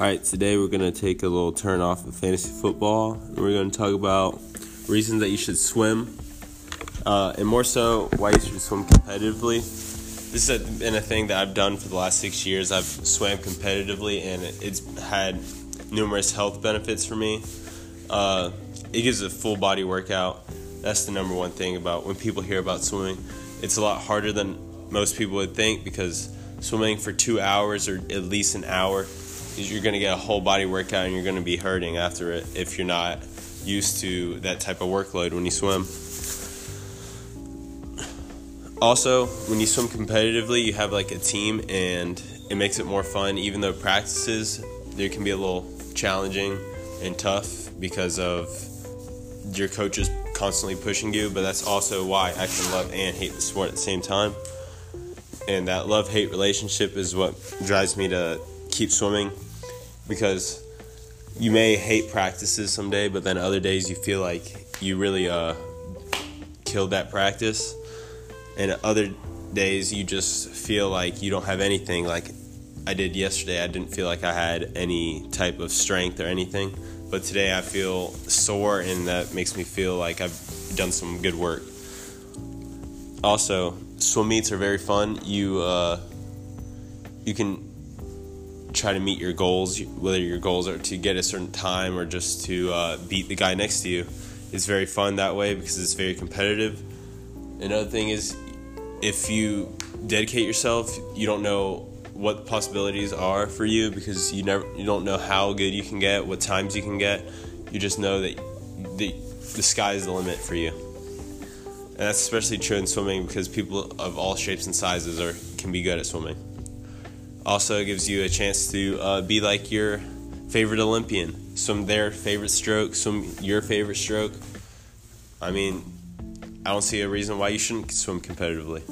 All right, today we're going to take a little turn off of fantasy football. We're going to talk about reasons that you should swim, uh, and more so, why you should swim competitively. This has been a thing that I've done for the last six years. I've swam competitively, and it's had numerous health benefits for me. Uh, it gives a full body workout. That's the number one thing about when people hear about swimming. It's a lot harder than most people would think because swimming for two hours or at least an hour you're going to get a whole body workout and you're going to be hurting after it if you're not used to that type of workload when you swim. Also, when you swim competitively, you have like a team and it makes it more fun even though practices there can be a little challenging and tough because of your coaches constantly pushing you, but that's also why I can love and hate the sport at the same time. And that love hate relationship is what drives me to keep swimming because you may hate practices someday, but then other days you feel like you really uh, killed that practice, and other days you just feel like you don't have anything. Like I did yesterday, I didn't feel like I had any type of strength or anything, but today I feel sore, and that makes me feel like I've done some good work. Also, swim meets are very fun. You uh, you can try to meet your goals, whether your goals are to get a certain time or just to uh, beat the guy next to you. It's very fun that way because it's very competitive. Another thing is, if you dedicate yourself, you don't know what the possibilities are for you because you never you don't know how good you can get, what times you can get. You just know that the the sky is the limit for you. And that's especially true in swimming because people of all shapes and sizes are can be good at swimming. Also gives you a chance to uh, be like your favorite Olympian, swim their favorite stroke, swim your favorite stroke. I mean, I don't see a reason why you shouldn't swim competitively.